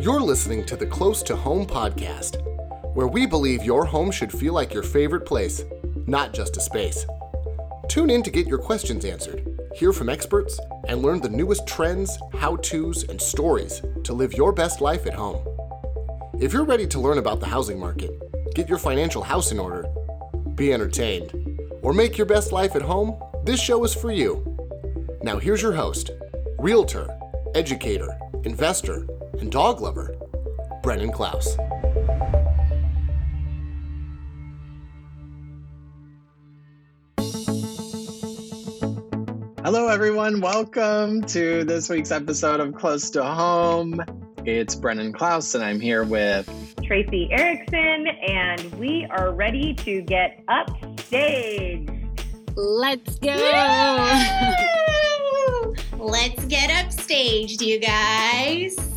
You're listening to the Close to Home podcast, where we believe your home should feel like your favorite place, not just a space. Tune in to get your questions answered, hear from experts, and learn the newest trends, how to's, and stories to live your best life at home. If you're ready to learn about the housing market, get your financial house in order, be entertained, or make your best life at home, this show is for you. Now, here's your host, realtor, educator, investor, and dog lover, Brennan Klaus. Hello, everyone. Welcome to this week's episode of Close to Home. It's Brennan Klaus, and I'm here with Tracy Erickson, and we are ready to get upstage. Let's go. Let's get upstaged, you guys.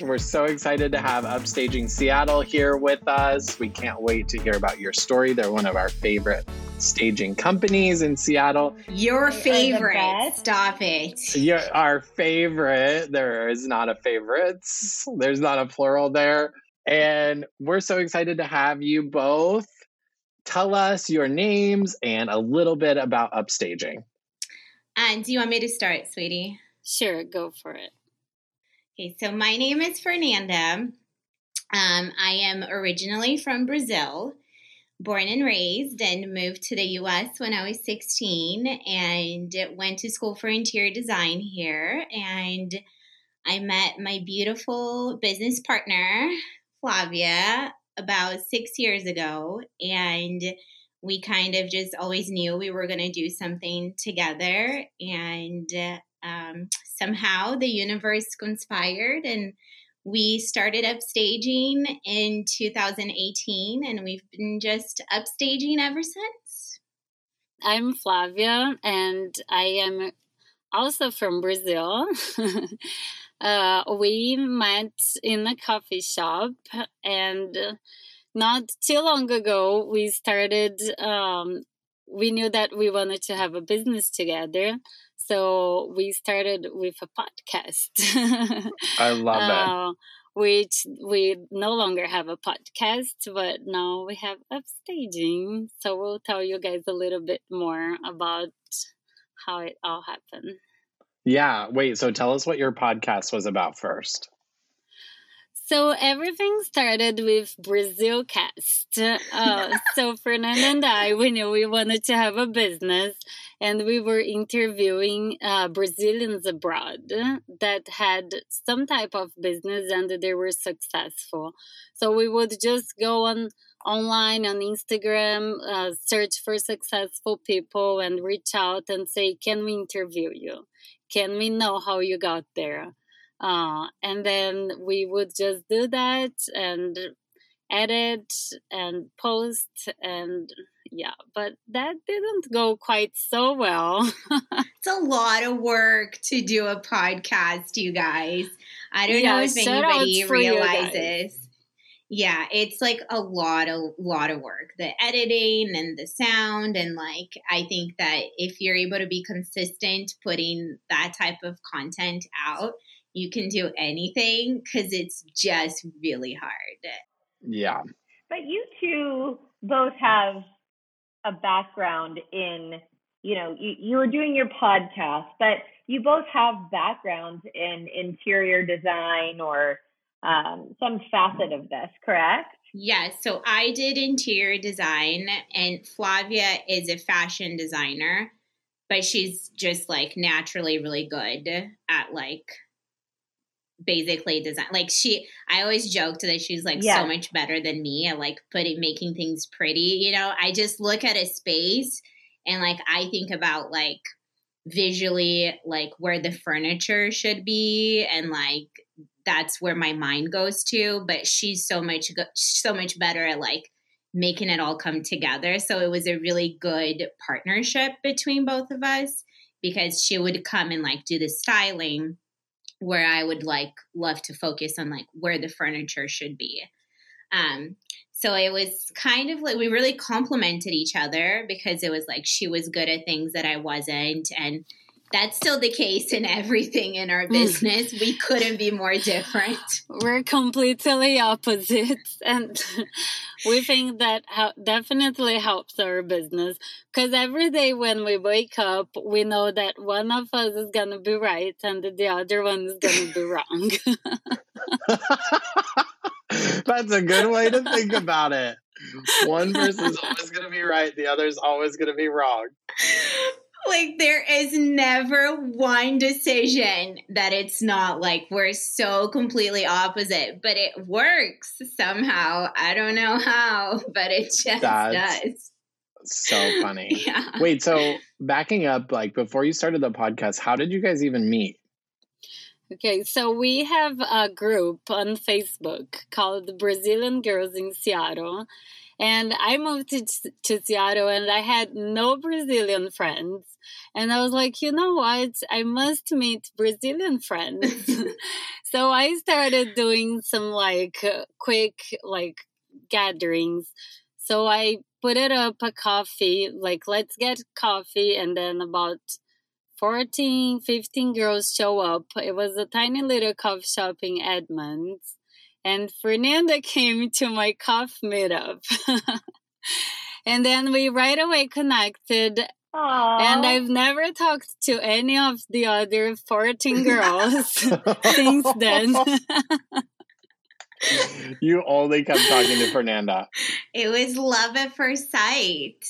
We're so excited to have Upstaging Seattle here with us. We can't wait to hear about your story. They're one of our favorite staging companies in Seattle. Your favorite. Stop it. You're our favorite. There is not a favorite. There's not a plural there. And we're so excited to have you both. Tell us your names and a little bit about upstaging. And do you want me to start, sweetie? Sure, go for it. Okay, so my name is Fernanda. Um, I am originally from Brazil, born and raised, and moved to the US when I was 16 and went to school for interior design here. And I met my beautiful business partner, Flavia, about six years ago. And we kind of just always knew we were going to do something together. And um, somehow the universe conspired and we started upstaging in 2018 and we've been just upstaging ever since. I'm Flavia and I am also from Brazil. uh, we met in a coffee shop and not too long ago we started um, we knew that we wanted to have a business together so we started with a podcast. I love that. Uh, which we no longer have a podcast, but now we have upstaging. So we'll tell you guys a little bit more about how it all happened. Yeah. Wait, so tell us what your podcast was about first. So everything started with Brazil Cast. Uh, so Fernanda and I, we knew we wanted to have a business, and we were interviewing uh, Brazilians abroad that had some type of business and they were successful. So we would just go on online on Instagram, uh, search for successful people, and reach out and say, "Can we interview you? Can we know how you got there?" Uh, and then we would just do that and edit and post and yeah, but that didn't go quite so well. it's a lot of work to do a podcast, you guys. I don't yeah, know if anybody realizes. Yeah, it's like a lot of lot of work. The editing and the sound and like I think that if you're able to be consistent putting that type of content out, you can do anything because it's just really hard. Yeah. But you two both have a background in, you know, you, you were doing your podcast, but you both have backgrounds in interior design or um, some facet of this, correct? Yes. So I did interior design, and Flavia is a fashion designer, but she's just like naturally really good at like basically design like she i always joked that she's like yeah. so much better than me at like putting making things pretty you know i just look at a space and like i think about like visually like where the furniture should be and like that's where my mind goes to but she's so much go- so much better at like making it all come together so it was a really good partnership between both of us because she would come and like do the styling where I would like love to focus on like where the furniture should be. Um, so it was kind of like we really complemented each other because it was like she was good at things that I wasn't, and That's still the case in everything in our mm. business. we couldn't be more different. We're completely opposites, and we think that definitely helps our business because every day when we wake up, we know that one of us is going to be right and the other one is going to be wrong. That's a good way to think about it. One person's always going to be right, the other's always going to be wrong. Like, there is never one decision that it's not like we're so completely opposite, but it works somehow. I don't know how, but it just That's does. So funny. Yeah. Wait, so backing up, like before you started the podcast, how did you guys even meet? Okay, so we have a group on Facebook called the Brazilian Girls in Seattle. And I moved to, to Seattle and I had no Brazilian friends. And I was like, you know what? I must meet Brazilian friends. so I started doing some like uh, quick like gatherings. So I put it up a coffee, like let's get coffee. And then about 14, 15 girls show up. It was a tiny little coffee shop in Edmonds. And Fernanda came to my cough meetup. and then we right away connected. Aww. And I've never talked to any of the other 14 girls since then. you only kept talking to Fernanda. It was love at first sight.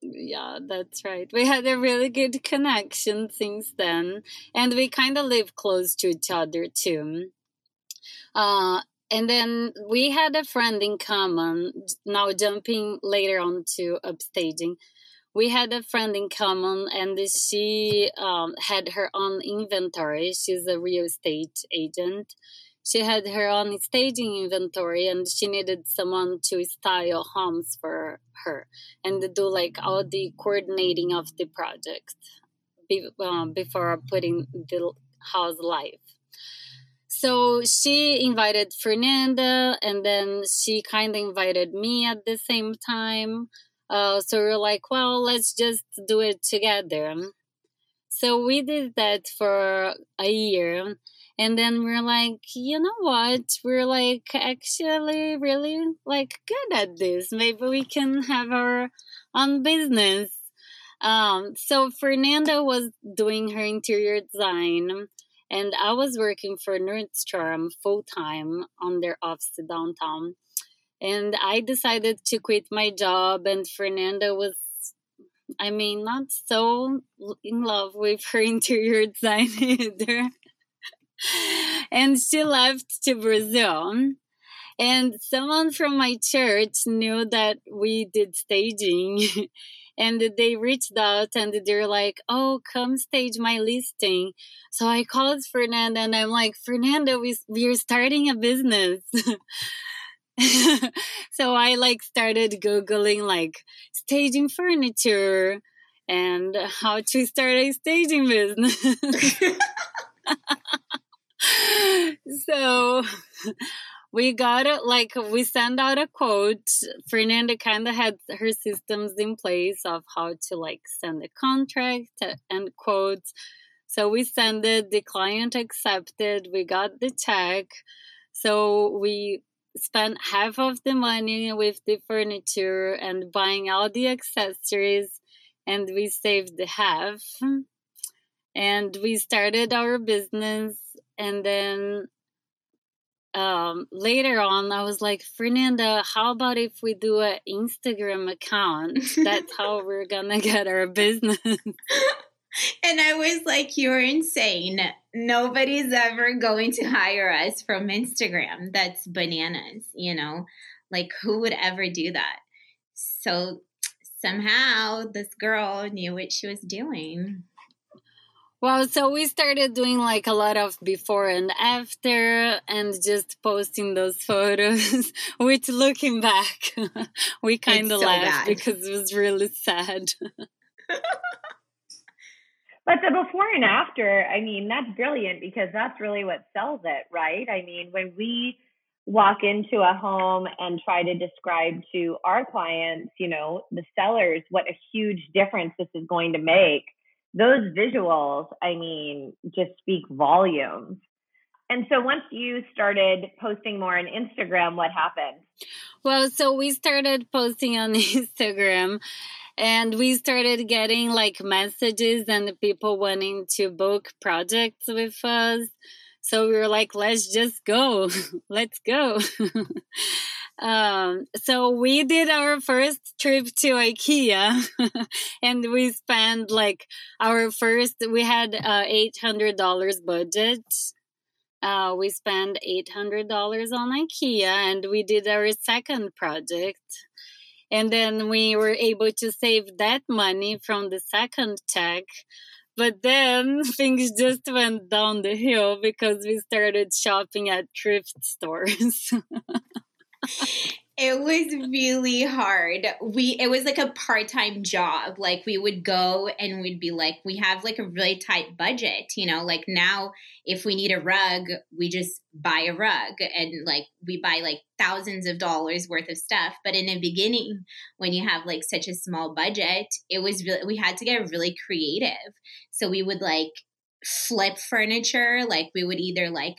Yeah, that's right. We had a really good connection since then, and we kind of live close to each other too. Uh, and then we had a friend in common. Now jumping later on to upstaging, we had a friend in common, and she um, had her own inventory. She's a real estate agent, she had her own staging inventory and she needed someone to style homes for her and do like all the coordinating of the project um, before putting the house live. So she invited Fernanda and then she kind of invited me at the same time. Uh, so we are like, well, let's just do it together. So we did that for a year and then we're like you know what we're like actually really like good at this maybe we can have our own business um so fernanda was doing her interior design and i was working for nordstrom full-time on their office downtown and i decided to quit my job and fernanda was I mean, not so in love with her interior design either and she left to Brazil. And someone from my church knew that we did staging. and they reached out and they're like, "Oh, come stage my listing." So I called Fernanda and I'm like, "Fernanda, we we're starting a business." so I like started googling like staging furniture and how to start a staging business. so we got it like we sent out a quote. Fernanda kind of had her systems in place of how to like send the contract and quotes. So we sent it the client accepted we got the check. So we spent half of the money with the furniture and buying all the accessories and we saved the half. And we started our business and then um, later on i was like fernanda how about if we do an instagram account? That's how we're gonna get our business. And i was like you're insane. Nobody's ever going to hire us from instagram. That's bananas you know? Like who would ever do that? So somehow this girl knew what she was doing well, so we started doing like a lot of before and after and just posting those photos, which looking back, we kind of so laughed bad. because it was really sad. but the before and after, I mean, that's brilliant because that's really what sells it, right? I mean, when we walk into a home and try to describe to our clients, you know, the sellers, what a huge difference this is going to make those visuals, I mean, just speak volumes. And so once you started posting more on Instagram, what happened? Well, so we started posting on Instagram and we started getting like messages and people wanting to book projects with us. So we were like, let's just go. let's go. um, so we did our first trip to IKEA and we spent like our first, we had uh, $800 budget uh, we spent $800 on IKEA and we did our second project. And then we were able to save that money from the second check. But then things just went down the hill because we started shopping at thrift stores. it was really hard. We it was like a part-time job. Like we would go and we'd be like we have like a really tight budget, you know, like now if we need a rug, we just buy a rug and like we buy like thousands of dollars worth of stuff. But in the beginning when you have like such a small budget, it was really we had to get really creative. So we would like flip furniture, like we would either like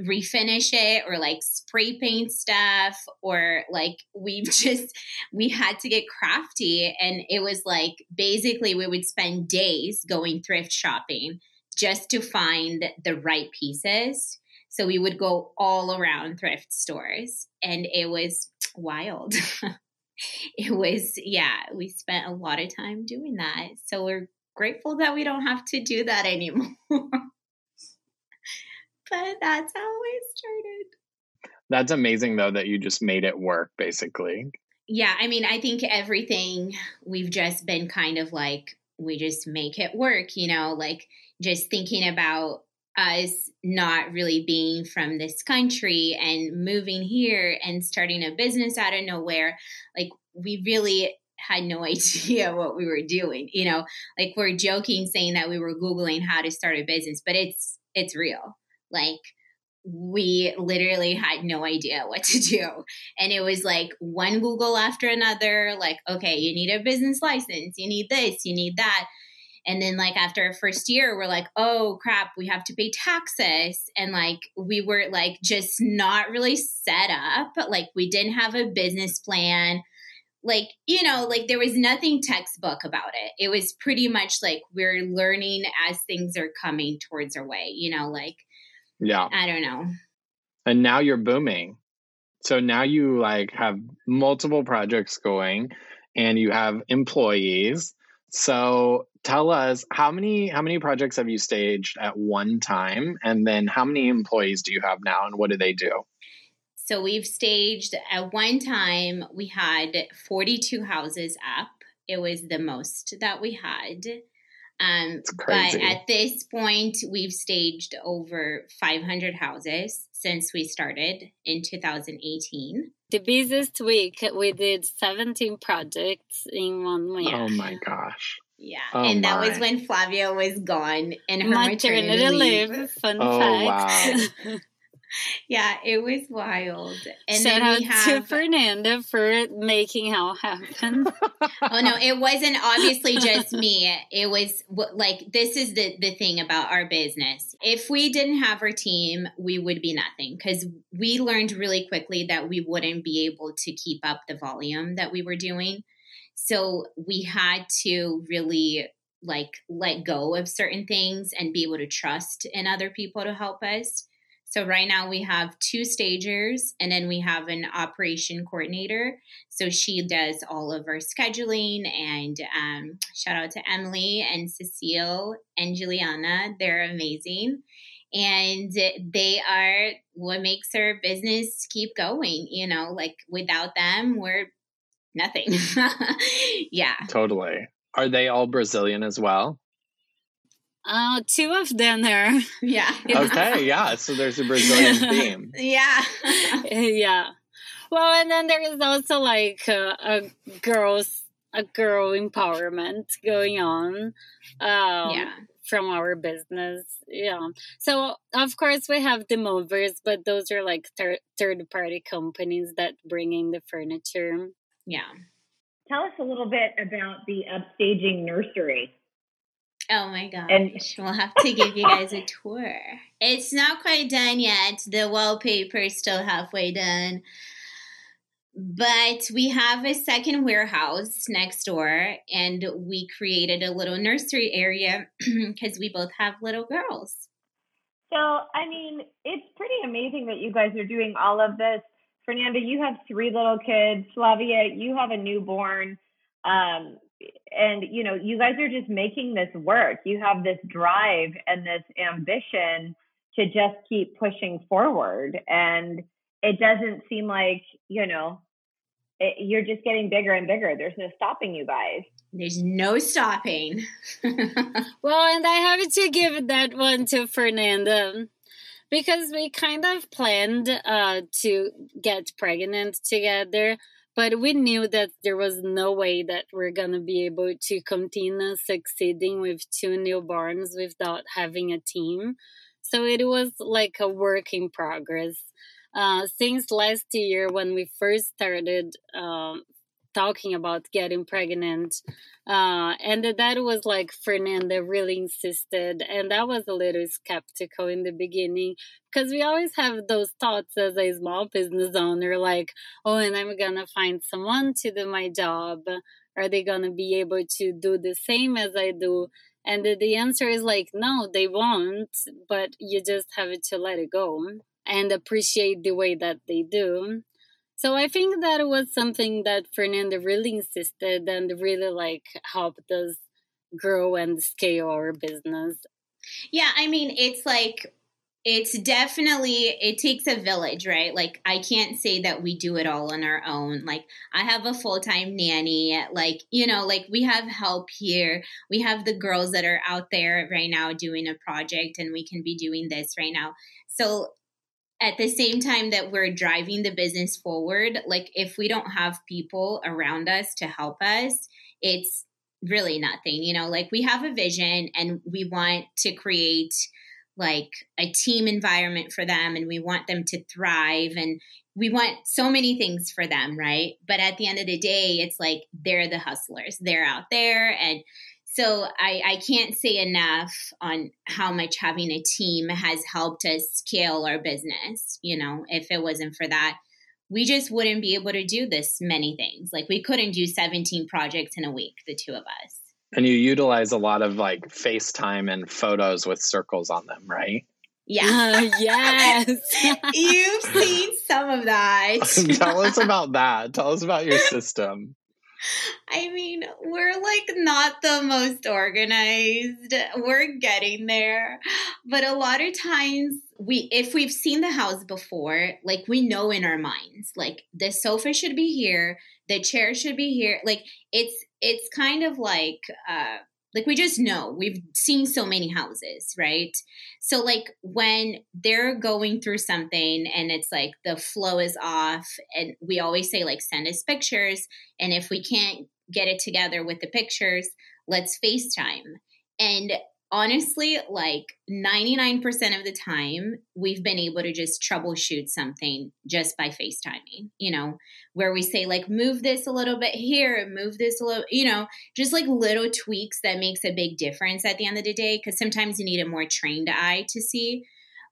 refinish it or like spray paint stuff or like we've just we had to get crafty and it was like basically we would spend days going thrift shopping just to find the right pieces. So we would go all around thrift stores and it was wild. It was yeah we spent a lot of time doing that. So we're grateful that we don't have to do that anymore but that's how it started. That's amazing, though, that you just made it work, basically. Yeah, I mean, I think everything we've just been kind of like, we just make it work, you know, like just thinking about us not really being from this country and moving here and starting a business out of nowhere. Like, we really had no idea what we were doing, you know, like we're joking saying that we were Googling how to start a business, but it's, it's real like we literally had no idea what to do. And it was like one Google after another, like, okay, you need a business license, you need this, you need that. And then, like, after our first year, we're like, oh crap, we have to pay taxes. And like, we were like just not really set up. Like, we didn't have a business plan. Like, you know, like there was nothing textbook about it. It was pretty much like we're learning as things are coming towards our way, you know, like, yeah. I don't know. And now you're booming. So now you like have multiple projects going and you have employees. So tell us how many how many projects have you staged at one time and then how many employees do you have now and what do they do? So we've staged at one time we had 42 houses up. It was the most that we had. Um, but at this point, we've staged over 500 houses since we started in 2018. The busiest week, we did 17 projects in one week. Oh my gosh. Yeah, oh and that my. was when Flavia was gone and her maternity, maternity leave. leave. Fun oh, fact. Wow. yeah, it was wild. And Shout out have... to Fernanda for making how happen. oh no, it wasn't obviously just me. It was like this is the the thing about our business. If we didn't have our team, we would be nothing because we learned really quickly that we wouldn't be able to keep up the volume that we were doing. So we had to really like let go of certain things and be able to trust in other people to help us. So right now we have two stagers and then we have an operation coordinator. So she does all of our scheduling and um, shout out to Emily and Cecile and Juliana. They're amazing. And they are what makes our business keep going. You know, like without them, we're nothing. yeah. Totally. Are they all Brazilian as well? Uh, two of them are. Yeah. okay, yeah. So there's a Brazilian theme. yeah. yeah. Well, and then there is also like a, a girls a girl empowerment going on. Um, yeah. From our business, yeah. So of course we have the movers, but those are like thir- third party companies that bring in the furniture. Yeah. Tell us a little bit about the upstaging nursery. Oh my gosh. And- we'll have to give you guys a tour. It's not quite done yet. The wallpaper is still halfway done. But we have a second warehouse next door, and we created a little nursery area because we both have little girls. So, I mean, it's pretty amazing that you guys are doing all of this. Fernanda, you have three little kids. Flavia, you have a newborn. Um, and, you know, you guys are just making this work. You have this drive and this ambition to just keep pushing forward. And it doesn't seem like, you know, it, you're just getting bigger and bigger. There's no stopping you guys. There's no stopping. Well, and I have to give that one to Fernanda because we kind of planned uh, to get pregnant together, but we knew that there was no way that we're gonna be able to continue succeeding with two newborns without having a team. So it was like a work in progress. Uh, since last year, when we first started um, talking about getting pregnant, uh, and that was like Fernanda really insisted, and I was a little skeptical in the beginning because we always have those thoughts as a small business owner, like, oh, and I'm gonna find someone to do my job. Are they gonna be able to do the same as I do? And the, the answer is like, no, they won't, but you just have to let it go and appreciate the way that they do. So I think that was something that Fernanda really insisted and really like helped us grow and scale our business. Yeah, I mean, it's like it's definitely it takes a village, right? Like I can't say that we do it all on our own. Like I have a full-time nanny, like, you know, like we have help here. We have the girls that are out there right now doing a project and we can be doing this right now. So at the same time that we're driving the business forward, like if we don't have people around us to help us, it's really nothing. You know, like we have a vision and we want to create like a team environment for them and we want them to thrive and we want so many things for them, right? But at the end of the day, it's like they're the hustlers. They're out there and so I, I can't say enough on how much having a team has helped us scale our business. You know, if it wasn't for that, we just wouldn't be able to do this many things. Like we couldn't do 17 projects in a week, the two of us. And you utilize a lot of like FaceTime and photos with circles on them, right? Yeah. Uh, yes. You've seen some of that. Tell us about that. Tell us about your system. I mean, we're like not the most organized. We're getting there. But a lot of times we if we've seen the house before, like we know in our minds, like the sofa should be here, the chair should be here. Like it's it's kind of like uh like we just know. We've seen so many houses right? So like when they're going through something and it's like the flow is off and we always say like send us pictures and if we can't get it together with the pictures let's facetime. And honestly like 99% of the time we've been able to just troubleshoot something just by facetiming you know where we say like move this a little bit here move this a little you know just like little tweaks that makes a big difference at the end of the day because sometimes you need a more trained eye to see.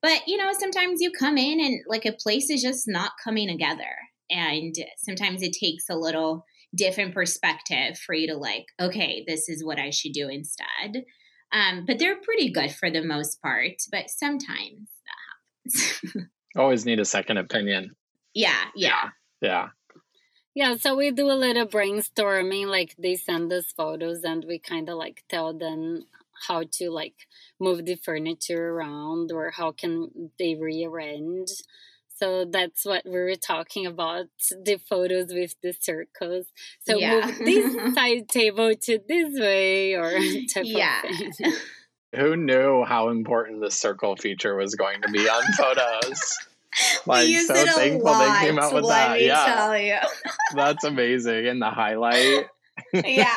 But you know sometimes you come in and like a place is just not coming together and sometimes it takes a little different perspective for you to like okay this is what i should do instead um, but they're pretty good for the most part but sometimes that happens Always need a second opinion. yeah yeah Yeah. Yeah, so we do a little brainstorming. Like they send us photos, and we kind of like tell them how to like move the furniture around or how can they rearrange. So that's what we were talking about the photos with the circles. So Yeah. move this side table to this way or type Yeah. of thing. Who knew how important the circle feature was going to be on photos? Like, we use so it a thankful they lot, came out with let that. me Yeah. tell you. That's amazing. And the highlight. yeah.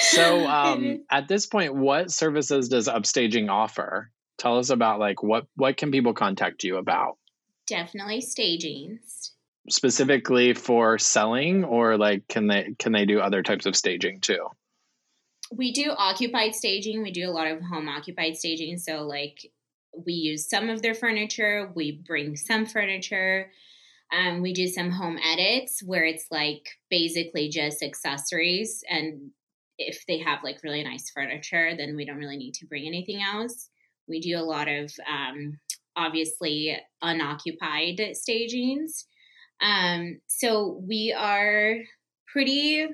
So, um, at this point, what services does Upstaging offer? Tell us about like what what can people contact you about Definitely stagings. specifically for selling, or like can they can they do other types of staging too? we do occupied staging. We do a lot of home occupied staging. So, like, we use some of their furniture, we bring some furniture. Um, we do some home edits where it's like basically just accessories. And if they have like really nice furniture, then we don't really need to bring anything else. We do a lot of um, obviously unoccupied stagings. Um, so we are pretty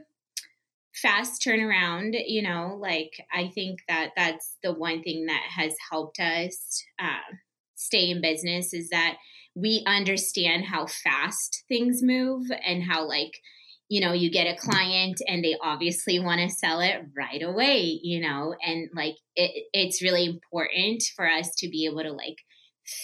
fast turnaround you know like i think that that's the one thing that has helped us uh, stay in business is that we understand how fast things move and how like you know you get a client and they obviously want to sell it right away you know and like it, it's really important for us to be able to like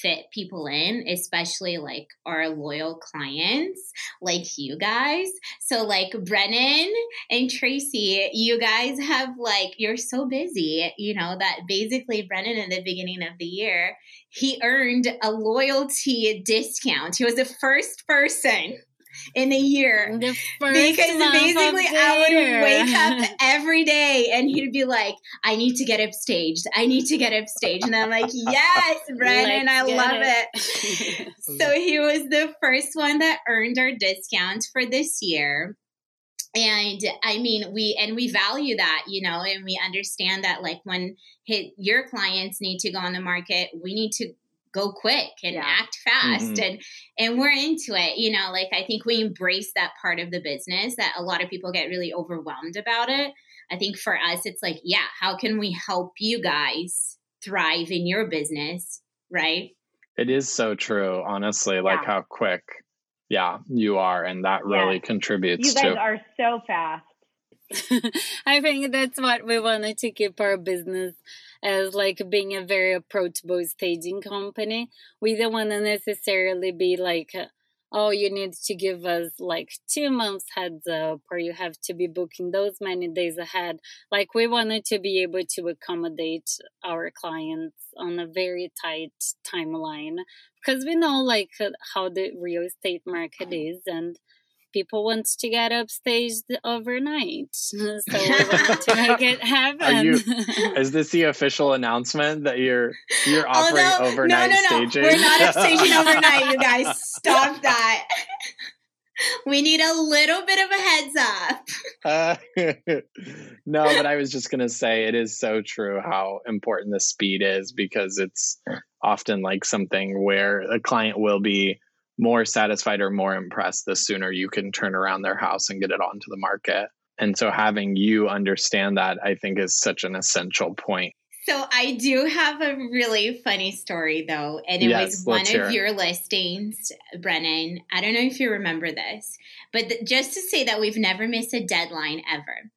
fit people in, especially like our loyal clients like you guys. So, like Brennan and Tracy, you guys have like, you're so busy, you know, that basically Brennan in the beginning of the year, he earned a loyalty discount. He was the first person in a year. The because basically I would wake up every day and he'd be like, I need to get upstaged. I need to get upstaged. And I'm like, yes, Brandon, I love it. it. so he was the first one that earned our discount for this year and i mean we and we value that you know and we understand that like when hit your clients need to go on the market we need to go quick and yeah. act fast mm-hmm. and and we're into it you know like i think we embrace that part of the business that a lot of people get really overwhelmed about it i think for us it's like yeah how can we help you guys thrive in your business right it is so true honestly like yeah. how quick yeah you are and that really contributes you guys to- are so fast I think that's what we wanted to keep our business as like being a very approachable staging company. We don't want to necessarily be like, oh, you need to give us like two months heads up, or you have to be booking those many days ahead. Like, we wanted to be able to accommodate our clients on a very tight timeline because we know like how the real estate market is and people want to get upstaged overnight. So we want to make it happen. You, is this the official announcement that you're you're offering oh, no, overnight no, no, no. staging? We're not upstaging overnight, you guys. Stop that. We need a little bit of a heads up. Uh, no, but I was just going to say it is so true how important the speed is because it's often like something where a client will be more satisfied or more impressed the sooner you can turn around their house and get it onto the market. And so having you understand that I think is such an essential point. So I do have a really funny story though, and it yes, was one of your listings, Brennan. I don't know if you remember this, but th- just to say that we've never missed a deadline ever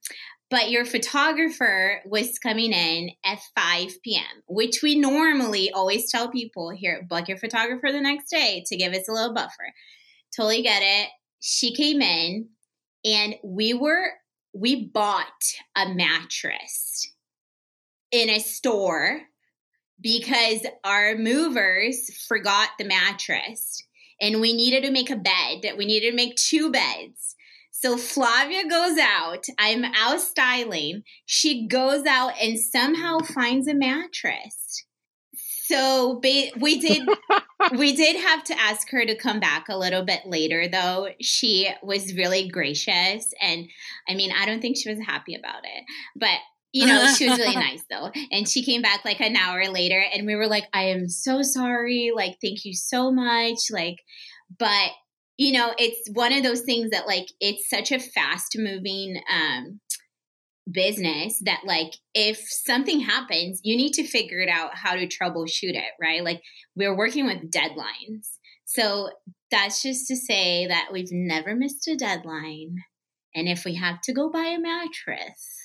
but your photographer was coming in at 5 p.m., which we normally always tell people here, book your photographer the next day to give us a little buffer. Totally get it. She came in and we were, we bought a mattress in a store because our movers forgot the mattress and we needed to make a bed. We needed to make two beds. So Flavia goes out. I'm out styling. She goes out and somehow finds a mattress. So ba- we did we did have to ask her to come back a little bit later though. She was really gracious and I mean, I don't think she was happy about it. But you know, she was really nice though. And she came back like an hour later and we were like, I am so sorry. Like, thank you so much. Like, but you know, it's one of those things that like it's such a fast moving um business that like if something happens, you need to figure it out how to troubleshoot it, right? Like we're working with deadlines. So that's just to say that we've never missed a deadline. And if we have to go buy a mattress,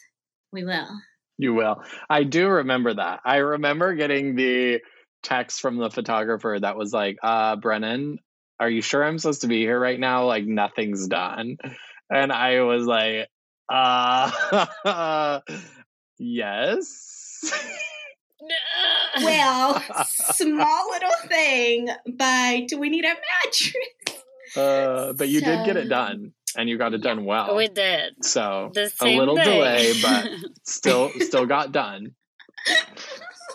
we will. You will. I do remember that. I remember getting the text from the photographer that was like, uh, Brennan, are you sure I'm supposed to be here right now? Like nothing's done. And I was like, uh, yes. well, small little thing, but do we need a mattress. Uh, but you so, did get it done. and you got it done well. We did. So a little day. delay, but still still got done.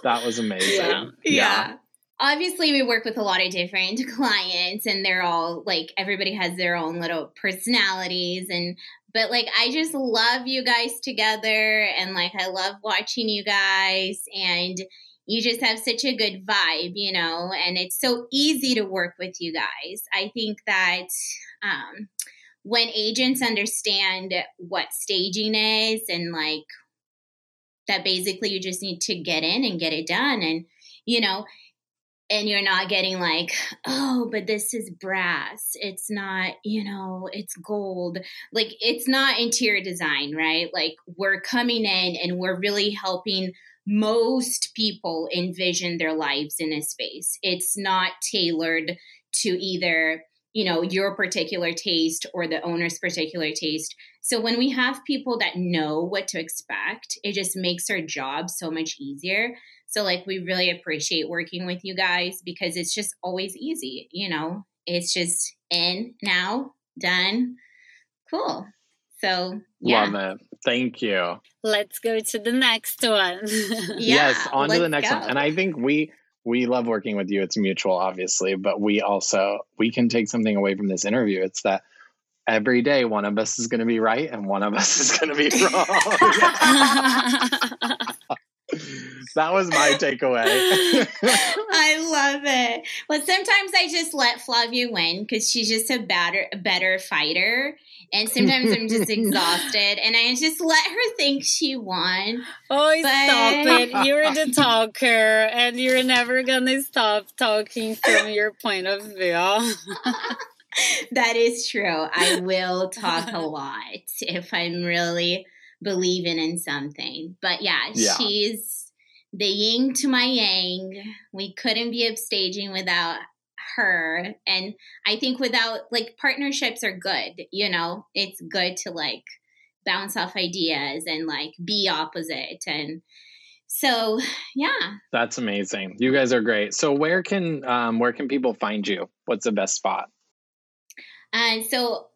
That was amazing. Yeah. yeah. Obviously, we work with a lot of different clients, and they're all like everybody has their own little personalities, and but like I just love you guys together, and like I love watching you guys, and you just have such a good vibe, you know, and it's so easy to work with you guys. I think that um, when agents understand what staging is, and like that basically you just need to get in and get it done, and you know and you're not getting like, oh, but this is brass. It's not, you know, it's gold. Like, it's not interior design, right? Like, we're coming in and we're really helping most people envision their lives in a space. It's not tailored to either, you know, your particular taste or the owner's particular taste. So when we have people that know what to expect, it just makes our job so much easier. So like we really appreciate working with you guys because it's just always easy, you know. It's just in, now, done. Cool. So yeah. Love it. Thank you. Let's go to the next one. Yeah, yes, on to the let's next one. And I think we we love working with you. It's mutual, obviously, but we also we can take something away from this interview. It's that every day one of us is going to be right and one of us is going to be wrong. that was my takeaway. I love it. Well, sometimes I just let Flavia win because she's just a better, better fighter, and sometimes I'm just exhausted, and I just let her think she won. oh, But- stop it. You're the talker, and you're never gonna stop talking from your point of view. that is true. I will talk a lot if I'm really believing in something. But yeah, Yeah. she's the yin to my yang. We couldn't be upstaging without her. And I think without like partnerships are good, you know, it's good to like bounce off ideas and like be opposite. And so, yeah. That's amazing. You guys are great. So where can um, where can people find you? What's the best spot? And so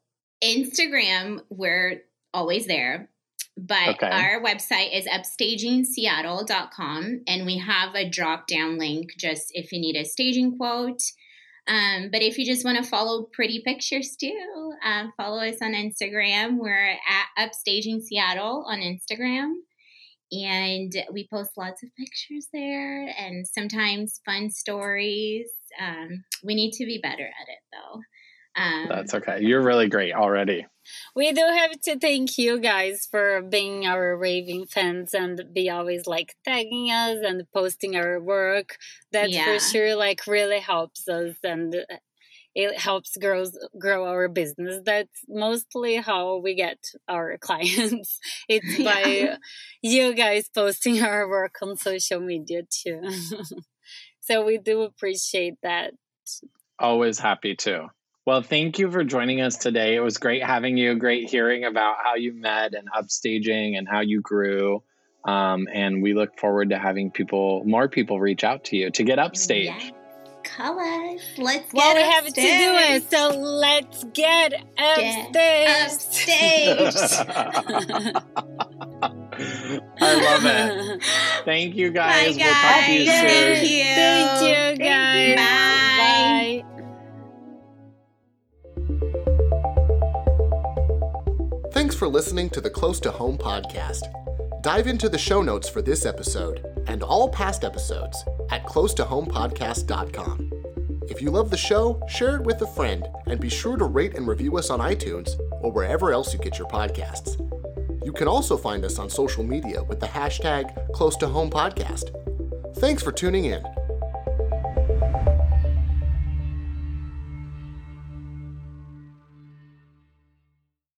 Instagram, we're always there. But Okay. our website is upstagingseattle.com and we have a drop down link just if you need a staging quote. Um, but if you just want to follow pretty pictures too, um, follow us on Instagram. We're at Upstaging Seattle on Instagram. And we post lots of pictures there and sometimes fun stories. Um, we need to be better at it though. Um, That's okay. You're really great already. We do have to thank you guys for being our raving fans and be always like tagging us and posting our work. That Yeah. for sure like really helps us and it helps grow grow our business. That's mostly how we get our clients. It's Yeah. by you guys posting our work on social media too. so we do appreciate that. Always happy to. Well, thank you for joining us today. It was great having you. Great hearing about how you met and upstaging and how you grew. Um, and we look forward to having people, more people, reach out to you to get upstage. Yeah. Call us. Let's get Well, we have to do it. So let's get Get upstairs. upstage. I love it. Thank you guys. Bye, We'll talk to you soon. Thank you. Thank you, guys. Bye. Bye. For listening to the Close to Home podcast. Dive into the show notes for this episode and all past episodes at closetohomepodcast.com. If you love the show, share it with a friend and be sure to rate and review us on iTunes or wherever else you get your podcasts. You can also find us on social media with the hashtag Close to Home Podcast. Thanks for tuning in.